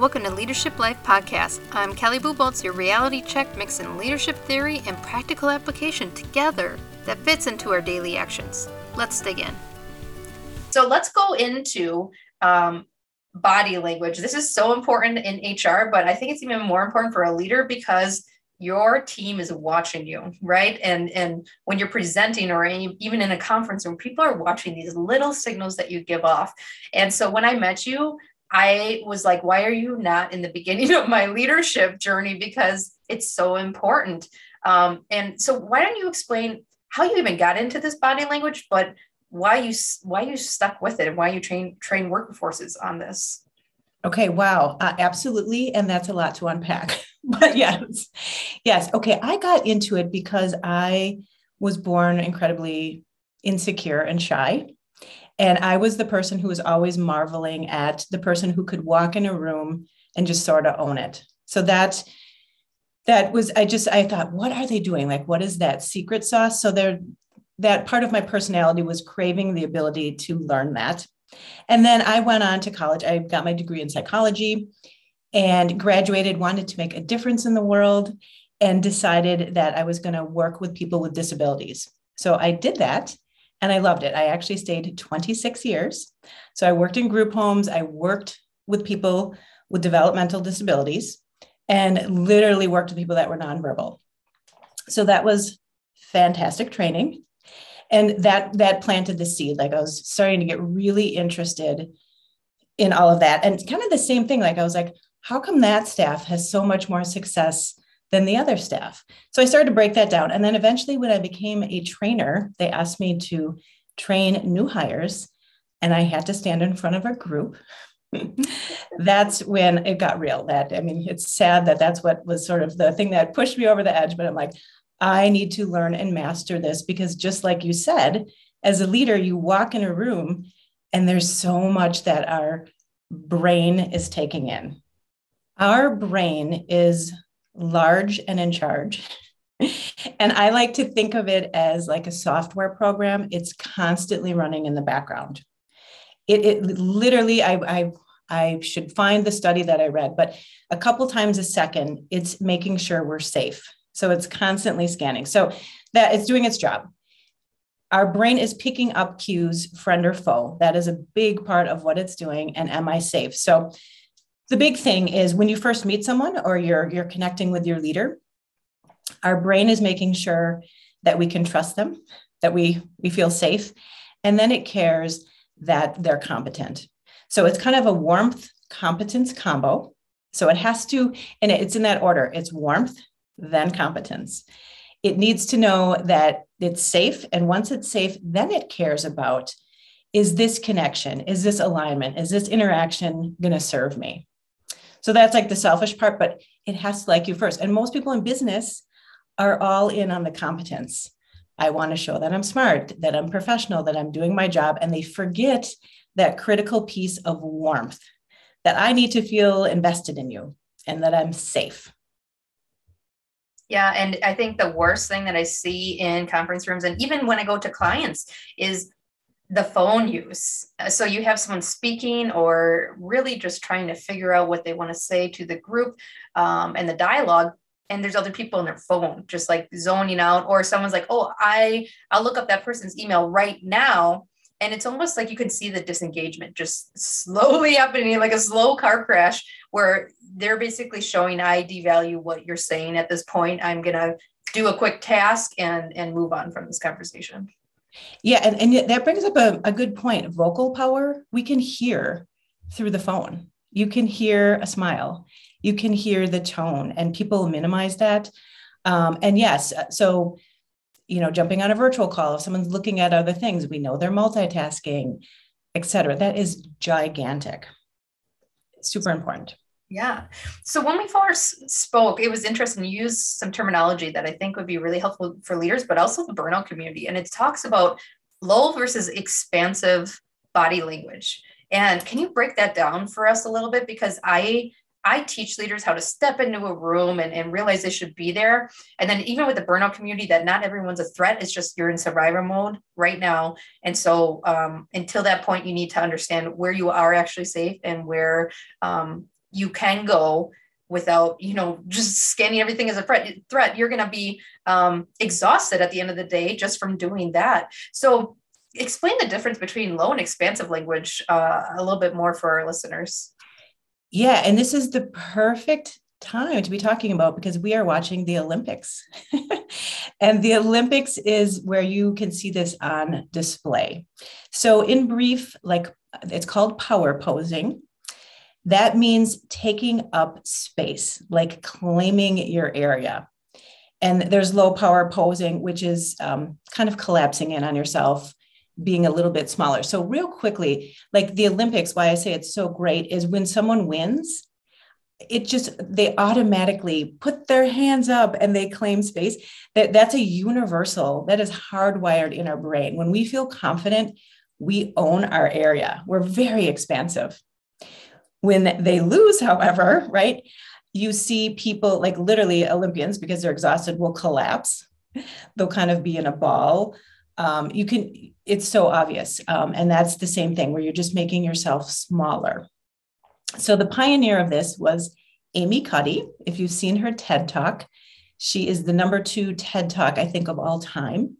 Welcome to Leadership Life Podcast. I'm Kelly Buboltz, your reality check mixing leadership theory and practical application together that fits into our daily actions. Let's dig in. So let's go into um, body language. This is so important in HR, but I think it's even more important for a leader because your team is watching you right and and when you're presenting or any, even in a conference room people are watching these little signals that you give off and so when i met you i was like why are you not in the beginning of my leadership journey because it's so important um, and so why don't you explain how you even got into this body language but why you why you stuck with it and why you train train workforces on this okay wow uh, absolutely and that's a lot to unpack but yes, yes. Okay. I got into it because I was born incredibly insecure and shy. And I was the person who was always marveling at the person who could walk in a room and just sort of own it. So that that was I just I thought, what are they doing? Like, what is that secret sauce? So there that part of my personality was craving the ability to learn that. And then I went on to college. I got my degree in psychology and graduated, wanted to make a difference in the world, and decided that I was going to work with people with disabilities. So I did that and I loved it. I actually stayed 26 years. So I worked in group homes, I worked with people with developmental disabilities, and literally worked with people that were nonverbal. So that was fantastic training. And that that planted the seed. Like I was starting to get really interested in all of that. And kind of the same thing. Like I was like, how come that staff has so much more success than the other staff? So I started to break that down. And then eventually, when I became a trainer, they asked me to train new hires, and I had to stand in front of a group. that's when it got real. That, I mean, it's sad that that's what was sort of the thing that pushed me over the edge, but I'm like, I need to learn and master this because just like you said, as a leader, you walk in a room and there's so much that our brain is taking in. Our brain is large and in charge. and I like to think of it as like a software program. It's constantly running in the background. It, it literally, I, I, I should find the study that I read, but a couple times a second, it's making sure we're safe. So it's constantly scanning. So that it's doing its job. Our brain is picking up cues, friend or foe. That is a big part of what it's doing. And am I safe? So the big thing is when you first meet someone or you're you're connecting with your leader our brain is making sure that we can trust them that we we feel safe and then it cares that they're competent. So it's kind of a warmth competence combo. So it has to and it's in that order. It's warmth then competence. It needs to know that it's safe and once it's safe then it cares about is this connection is this alignment is this interaction going to serve me so that's like the selfish part, but it has to like you first. And most people in business are all in on the competence. I want to show that I'm smart, that I'm professional, that I'm doing my job. And they forget that critical piece of warmth that I need to feel invested in you and that I'm safe. Yeah. And I think the worst thing that I see in conference rooms, and even when I go to clients, is the phone use. Uh, so you have someone speaking or really just trying to figure out what they want to say to the group um, and the dialogue. And there's other people on their phone just like zoning out, or someone's like, "Oh, I I'll look up that person's email right now," and it's almost like you can see the disengagement just slowly happening, like a slow car crash, where they're basically showing, "I devalue what you're saying at this point. I'm gonna do a quick task and and move on from this conversation." Yeah, and, and that brings up a, a good point. Vocal power, we can hear through the phone. You can hear a smile, you can hear the tone, and people minimize that. Um, and yes, uh, so you know, jumping on a virtual call, if someone's looking at other things, we know they're multitasking, et cetera. That is gigantic. super important. Yeah. So when we first spoke, it was interesting. You used some terminology that I think would be really helpful for leaders, but also the burnout community. And it talks about low versus expansive body language. And can you break that down for us a little bit? Because I I teach leaders how to step into a room and, and realize they should be there. And then even with the burnout community, that not everyone's a threat. It's just you're in survivor mode right now. And so um, until that point, you need to understand where you are actually safe and where um, you can go without you know just scanning everything as a threat threat. You're going to be um, exhausted at the end of the day just from doing that. So explain the difference between low and expansive language uh, a little bit more for our listeners. Yeah and this is the perfect time to be talking about because we are watching the olympics. And the olympics is where you can see this on display. So in brief like it's called power posing that means taking up space, like claiming your area. And there's low power posing, which is um, kind of collapsing in on yourself, being a little bit smaller. So, real quickly, like the Olympics, why I say it's so great is when someone wins, it just they automatically put their hands up and they claim space that that's a universal that is hardwired in our brain when we feel confident we own our area we're very expansive when they lose, however, right, you see people like literally Olympians because they're exhausted will collapse. They'll kind of be in a ball. Um, you can, it's so obvious. Um, and that's the same thing where you're just making yourself smaller. So the pioneer of this was Amy Cuddy. If you've seen her TED Talk, she is the number two TED Talk, I think, of all time.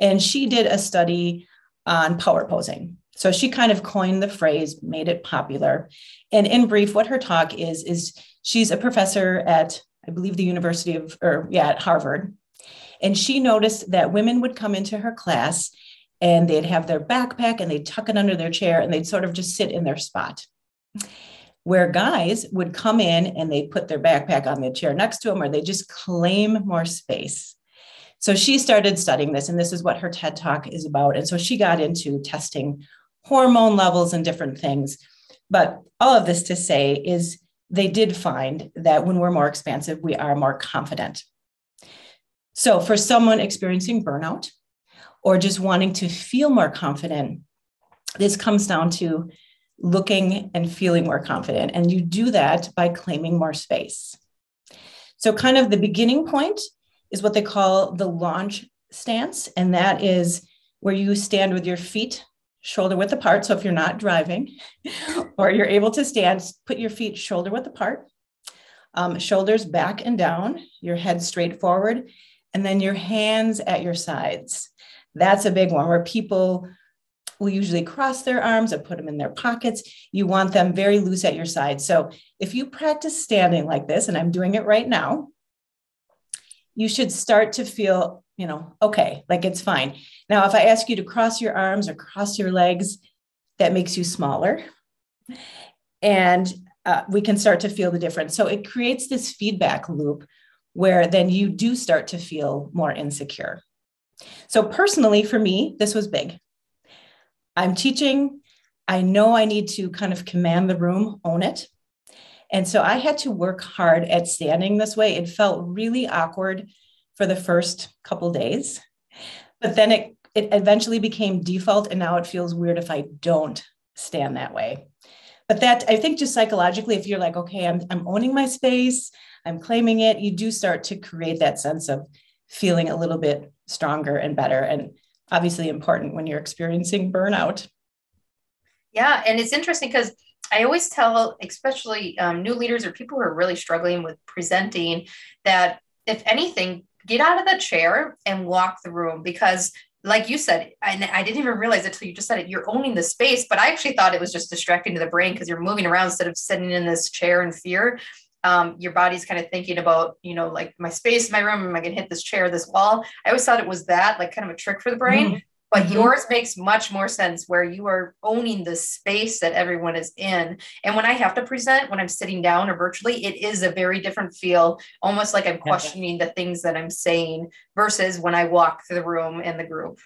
And she did a study on power posing. So she kind of coined the phrase, made it popular. And in brief, what her talk is, is she's a professor at, I believe, the University of, or yeah, at Harvard. And she noticed that women would come into her class and they'd have their backpack and they'd tuck it under their chair and they'd sort of just sit in their spot. Where guys would come in and they'd put their backpack on the chair next to them or they just claim more space. So she started studying this, and this is what her TED talk is about. And so she got into testing hormone levels and different things. But all of this to say is they did find that when we're more expansive, we are more confident. So for someone experiencing burnout or just wanting to feel more confident, this comes down to looking and feeling more confident. And you do that by claiming more space. So, kind of the beginning point is what they call the launch stance. And that is where you stand with your feet shoulder width apart. So if you're not driving or you're able to stand, put your feet shoulder width apart, um, shoulders back and down, your head straight forward, and then your hands at your sides. That's a big one where people will usually cross their arms or put them in their pockets. You want them very loose at your side. So if you practice standing like this, and I'm doing it right now, you should start to feel you know, okay, like it's fine. Now, if I ask you to cross your arms or cross your legs, that makes you smaller. And uh, we can start to feel the difference. So it creates this feedback loop where then you do start to feel more insecure. So, personally, for me, this was big. I'm teaching. I know I need to kind of command the room, own it. And so I had to work hard at standing this way. It felt really awkward for the first couple days. But then it, it eventually became default, and now it feels weird if I don't stand that way. But that I think just psychologically, if you're like, okay, I'm, I'm owning my space, I'm claiming it, you do start to create that sense of feeling a little bit stronger and better. And obviously important when you're experiencing burnout. Yeah. And it's interesting because I always tell, especially um, new leaders or people who are really struggling with presenting, that if anything, get out of the chair and walk the room because like you said, and I didn't even realize it until you just said it, you're owning the space, but I actually thought it was just distracting to the brain because you're moving around instead of sitting in this chair in fear. Um, your body's kind of thinking about, you know, like my space, my room, am I going to hit this chair, this wall? I always thought it was that, like kind of a trick for the brain. Mm-hmm. But mm-hmm. yours makes much more sense where you are owning the space that everyone is in. And when I have to present, when I'm sitting down or virtually, it is a very different feel, almost like I'm questioning the things that I'm saying versus when I walk through the room in the group.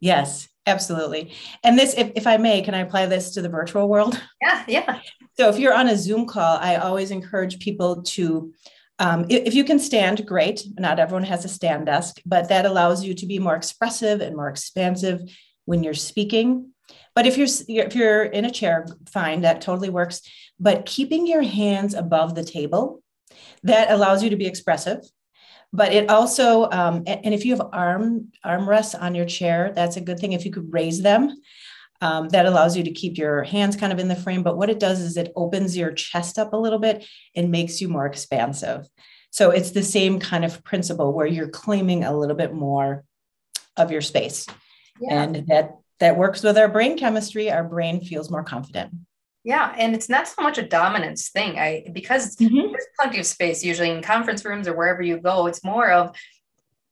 Yes, absolutely. And this, if, if I may, can I apply this to the virtual world? Yeah, yeah. So if you're on a Zoom call, I always encourage people to um, if, you can stand, great. Not everyone has a stand desk, but that allows you to be more expressive and more expansive when you're speaking. But if you're if you're in a chair, fine, that totally works. But keeping your hands above the table, that allows you to be expressive. But it also, um, and, if you have arm armrests on your chair, that's a good thing. If you could raise them, Um, that allows you to keep your hands kind of in the frame. But what it does is it opens your chest up a little bit and makes you more expansive. So it's the same kind of principle where you're claiming a little bit more of your space. Yeah. And that that works with our brain chemistry. Our brain feels more confident. Yeah, and it's not so much a dominance thing. I because mm-hmm. there's plenty of space usually in conference rooms or wherever you go. It's more of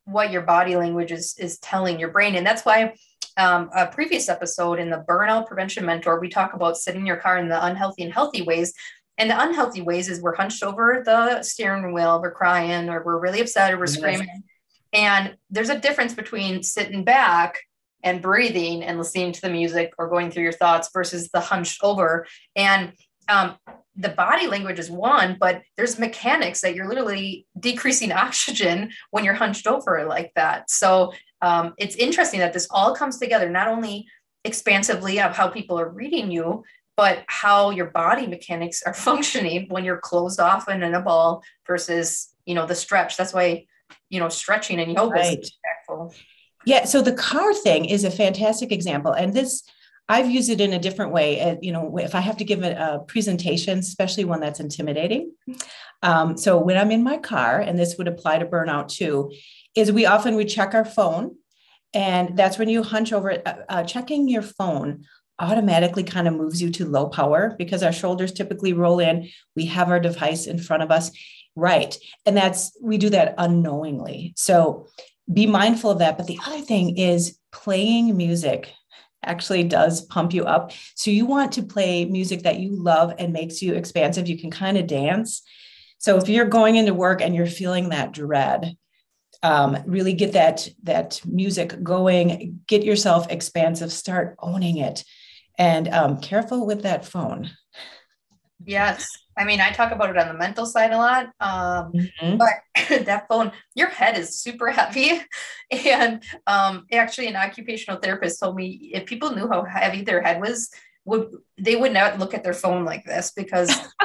what your body language is is telling your brain, and that's why um, a previous episode in the burnout prevention mentor we talk about sitting in your car in the unhealthy and healthy ways. And the unhealthy ways is we're hunched over the steering wheel, we're crying, or we're really upset, or we're screaming. And there's a difference between sitting back and breathing and listening to the music or going through your thoughts versus the hunched over. And um, the body language is one, but there's mechanics that you're literally decreasing oxygen when you're hunched over like that. So um, it's interesting that this all comes together, not only expansively of how people are reading you, but how your body mechanics are functioning when you're closed off and in a ball versus, you know, the stretch. That's why, you know, stretching and yoga right. is impactful. Yeah. So the car thing is a fantastic example. And this, I've used it in a different way. Uh, you know, if I have to give a, a presentation, especially one that's intimidating. Um, so when I'm in my car, and this would apply to burnout too, is we often we check our phone, and that's when you hunch over. Uh, uh, checking your phone automatically kind of moves you to low power because our shoulders typically roll in. We have our device in front of us, right? And that's we do that unknowingly. So be mindful of that. But the other thing is playing music actually does pump you up. So you want to play music that you love and makes you expansive. You can kind of dance. So if you're going into work and you're feeling that dread, um, really get that that music going. Get yourself expansive. Start owning it, and um, careful with that phone. Yes, I mean, I talk about it on the mental side a lot. Um, mm-hmm. But that phone, your head is super heavy. And um, actually, an occupational therapist told me if people knew how heavy their head was, would they would not look at their phone like this because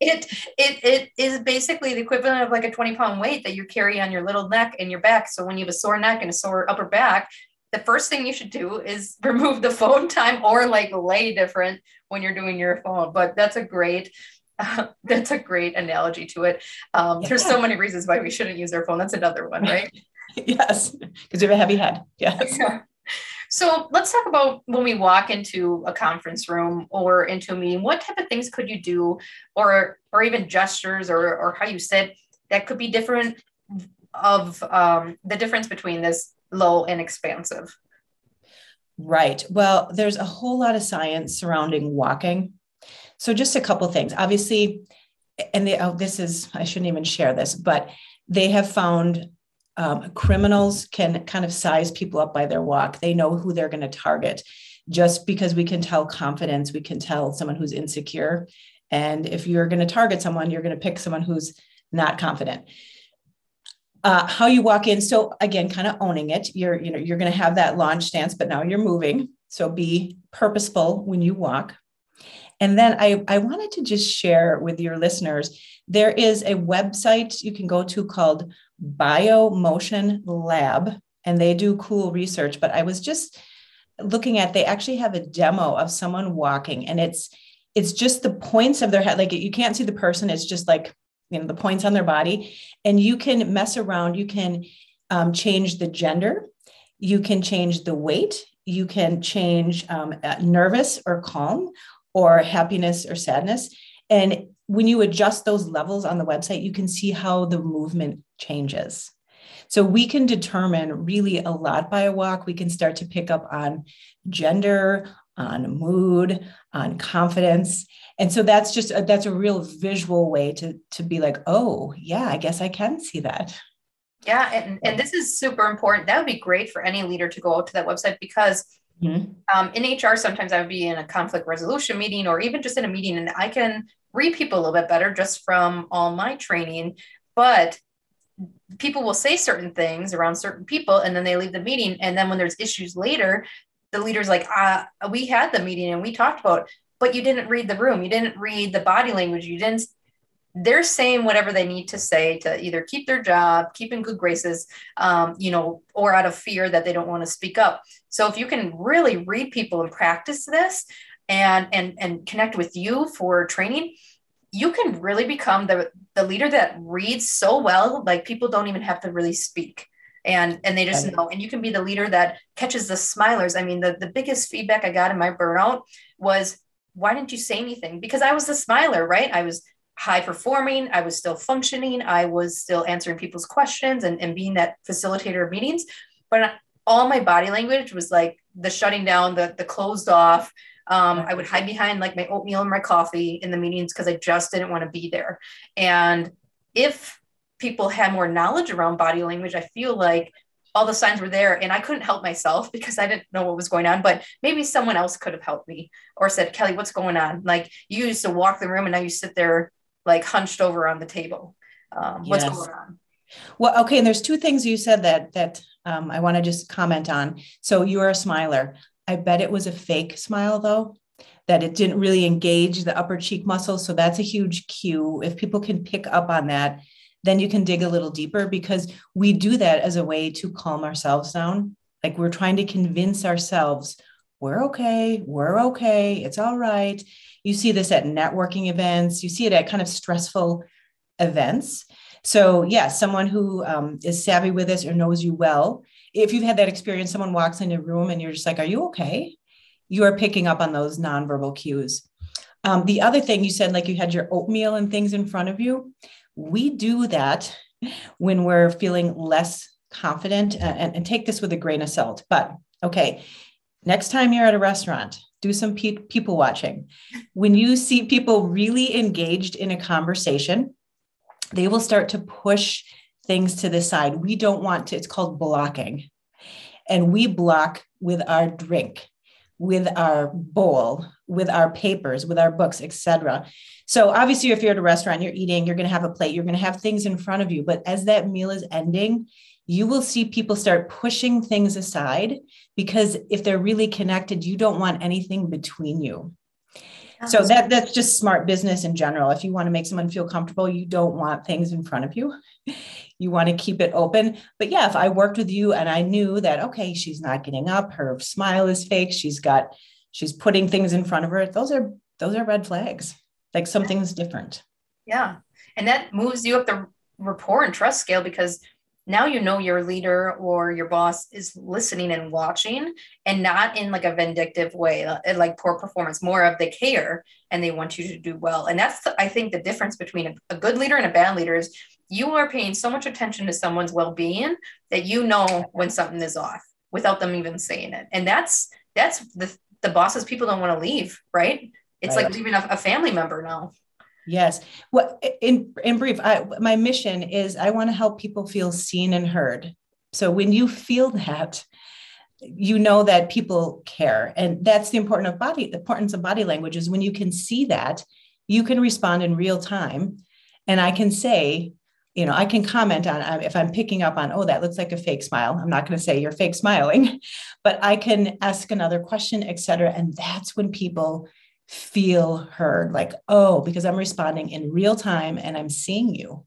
it it it is basically the equivalent of like a 20 pound weight that you carry on your little neck and your back. So when you have a sore neck and a sore upper back, the first thing you should do is remove the phone time or like lay different when you're doing your phone. But that's a great uh, that's a great analogy to it. Um. There's so many reasons why we shouldn't use our phone. That's another one, right? yes, because you have a heavy head. Yes. Yeah. So let's talk about when we walk into a conference room or into a meeting. What type of things could you do, or or even gestures, or or how you sit that could be different of um, the difference between this low and expansive. Right. Well, there's a whole lot of science surrounding walking so just a couple things. Obviously, and they, oh, this is I shouldn't even share this, but they have found um, criminals can kind of size people up by their walk. They know who they're going to target. Just because we can tell confidence, we can tell someone who's insecure. And if you're going to target someone, you're going to pick someone who's not confident. Uh, how you walk in. So again, kind of owning it. You're, you know, you're going to have that launch stance, but now you're moving. So be purposeful when you walk. And then I, I wanted to just share with your listeners there is a website you can go to called BioMotion Lab, and they do cool research. But I was just looking at they actually have a demo of someone walking, and it's it's just the points of their head. Like you can't see the person, it's just like you know the points on their body, and you can mess around. You can um, change the gender, you can change the weight, you can change um, nervous or calm or happiness or sadness. And when you adjust those levels on the website, you can see how the movement changes. So we can determine really a lot by a walk. We can start to pick up on gender, on mood, on confidence. And so that's just a, that's a real visual way to to be like, "Oh, yeah, I guess I can see that." Yeah, and, and this is super important. That would be great for any leader to go out to that website because Mm-hmm. Um, in HR, sometimes I would be in a conflict resolution meeting or even just in a meeting, and I can read people a little bit better just from all my training. But people will say certain things around certain people, and then they leave the meeting. And then when there's issues later, the leader's like, ah, we had the meeting and we talked about, but you didn't read the room. You didn't read the body language. You didn't they're saying whatever they need to say to either keep their job, keep in good graces, um, you know, or out of fear that they don't want to speak up. So if you can really read people and practice this and and and connect with you for training, you can really become the the leader that reads so well, like people don't even have to really speak. And, and they just know and you can be the leader that catches the smilers i mean the, the biggest feedback i got in my burnout was why didn't you say anything because i was the smiler right i was high performing. I was still functioning. I was still answering people's questions and, and being that facilitator of meetings. But all my body language was like the shutting down, the, the closed off. Um, I would hide behind like my oatmeal and my coffee in the meetings because I just didn't want to be there. And if people had more knowledge around body language, I feel like all the signs were there and I couldn't help myself because I didn't know what was going on, but maybe someone else could have helped me or said, Kelly, what's going on? Like you used to walk the room and now you sit there like hunched over on the table. Um, what's going on? Well, okay, and there's two things you said that that um, I want to just comment on. So you are a smiler. I bet it was a fake smile though, that it didn't really engage the upper cheek muscle. So that's a huge cue. If people can pick up on that, then you can dig a little deeper because we do that as a way to calm ourselves down. Like we're trying to convince ourselves we're okay, we're okay, it's all right. You see this at networking events, you see it at kind of stressful events. So, yeah, someone who um, is savvy with this or knows you well, if you've had that experience, someone walks in a room and you're just like, Are you okay? You are picking up on those nonverbal cues. Um, the other thing you said, like you had your oatmeal and things in front of you, we do that when we're feeling less confident uh, and, and take this with a grain of salt. But okay, next time you're at a restaurant, do some pe- people watching. When you see people really engaged in a conversation, they will start to push things to the side. We don't want to, it's called blocking. And we block with our drink, with our bowl, with our papers, with our books, etc. So obviously, if you're at a restaurant, you're eating, you're going to have a plate, you're going to have things in front of you. But as that meal is ending, you will see people start pushing things aside because if they're really connected, you don't want anything between you. So that that's just smart business in general. If you want to make someone feel comfortable, you don't want things in front of you. You want to keep it open. But yeah, if I worked with you and I knew that okay, she's not getting up, her smile is fake, she's got she's putting things in front of her, those are those are red flags. Like something's different. Yeah. And that moves you up the rapport and trust scale because now you know your leader or your boss is listening and watching and not in like a vindictive way uh, like poor performance more of they care and they want you to do well and that's i think the difference between a, a good leader and a bad leader is you are paying so much attention to someone's well-being that you know when something is off without them even saying it and that's that's the the bosses people don't want to leave right it's right. like leaving a, a family member now Yes. Well, in in brief, I, my mission is I want to help people feel seen and heard. So when you feel that, you know that people care, and that's the important of body the importance of body language is when you can see that, you can respond in real time, and I can say, you know, I can comment on if I'm picking up on, oh, that looks like a fake smile. I'm not going to say you're fake smiling, but I can ask another question, et cetera, and that's when people feel heard like oh because i'm responding in real time and i'm seeing you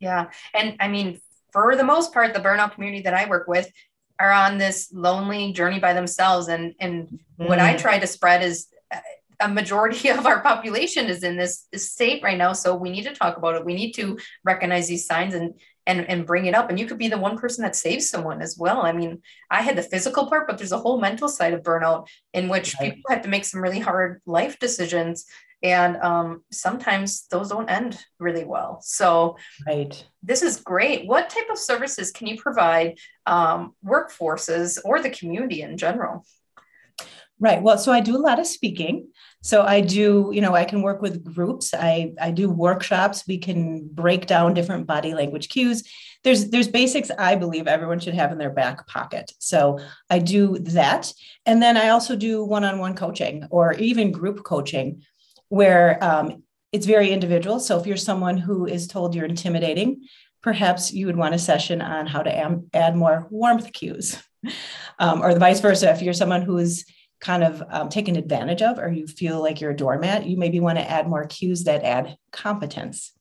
yeah and i mean for the most part the burnout community that i work with are on this lonely journey by themselves and and mm. what i mm. try to spread is a majority of our population is in this state right now. So we need to talk about it. We need to recognize these signs and and and bring it up. And you could be the one person that saves someone as well. I mean i had the physical part but there's a whole mental side of burnout in which right. people have to make some really hard life decisions. And um, sometimes those don't end really well. So right. this is great. What type of services can you provide um, workforces or the community in general Right. Well, so I do a lot of speaking. So I do, you know, I can work with groups. I I do workshops. We can break down different body language cues. There's there's basics I believe everyone should have in their back pocket. So I do that, and then I also do one-on-one coaching or even group coaching, where um, it's very individual. So if you're someone who is told you're intimidating, perhaps you would want a session on how to am, add more warmth cues, um, or the vice versa. If you're someone who is kind of um, taken advantage of or you feel like you're a doormat, you maybe want to add more cues that add competence.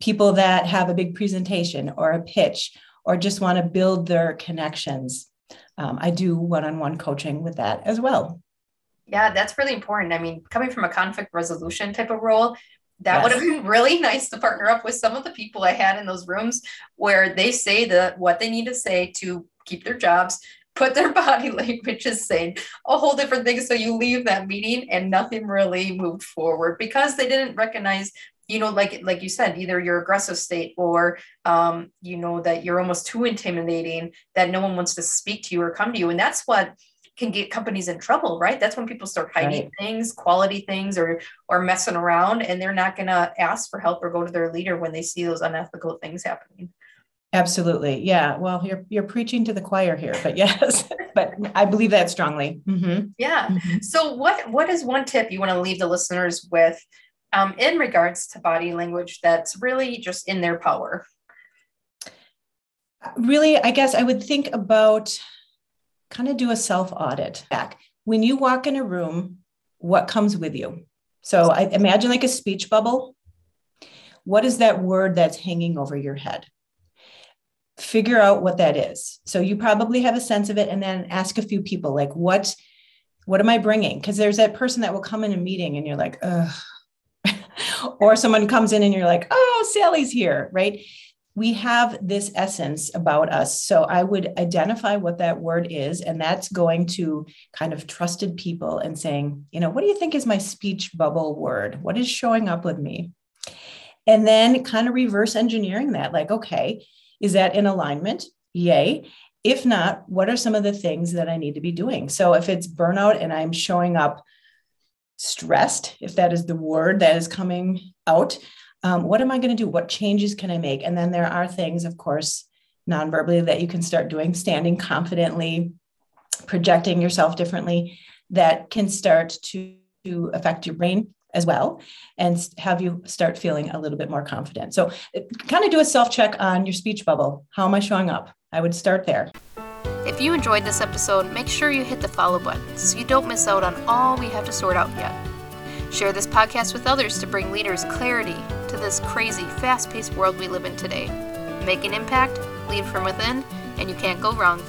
people that have a big presentation or a pitch or just want to build their connections. Um, I do one on one coaching with that as well. Yeah, that's really important. I mean, coming from a conflict resolution type of role, that yes. would have been really nice to partner up with some of the people I had in those rooms where they say that what they need to say to keep their jobs, put their body language is saying a whole different thing. So you leave that meeting and nothing really moved forward because they didn't recognize you know like like you said either your aggressive state or um, you know that you're almost too intimidating that no one wants to speak to you or come to you and that's what can get companies in trouble right that's when people start hiding right. things quality things or or messing around and they're not going to ask for help or go to their leader when they see those unethical things happening absolutely yeah well you're you're preaching to the choir here but yes but i believe that strongly mm-hmm. yeah mm-hmm. so what what is one tip you want to leave the listeners with um, in regards to body language that's really just in their power? Really, I guess I would think about kind of do a self audit back. When you walk in a room, what comes with you? So I imagine like a speech bubble. What is that word that's hanging over your head? Figure out what that is. So you probably have a sense of it, and then ask a few people, like, what, what am I bringing? Because there's that person that will come in a meeting, and you're like, ugh, or someone comes in and you're like, oh, Sally's here, right? We have this essence about us. So I would identify what that word is. And that's going to kind of trusted people and saying, you know, what do you think is my speech bubble word? What is showing up with me? And then kind of reverse engineering that like, okay, is that in alignment? Yay. If not, what are some of the things that I need to be doing? So if it's burnout and I'm showing up stressed, if that is the word that is coming out. Um, what am I going to do? What changes can I make? And then there are things, of course, non-verbally that you can start doing, standing confidently, projecting yourself differently, that can start to, to affect your brain as well and have you start feeling a little bit more confident. So, uh, kind of do a self check on your speech bubble. How am I showing up? I would start there. If you enjoyed this episode, make sure you hit the follow button so you don't miss out on all we have to sort out yet. Share this podcast with others to bring leaders clarity to this crazy, fast paced world we live in today. Make an impact, lead from within, and you can't go wrong.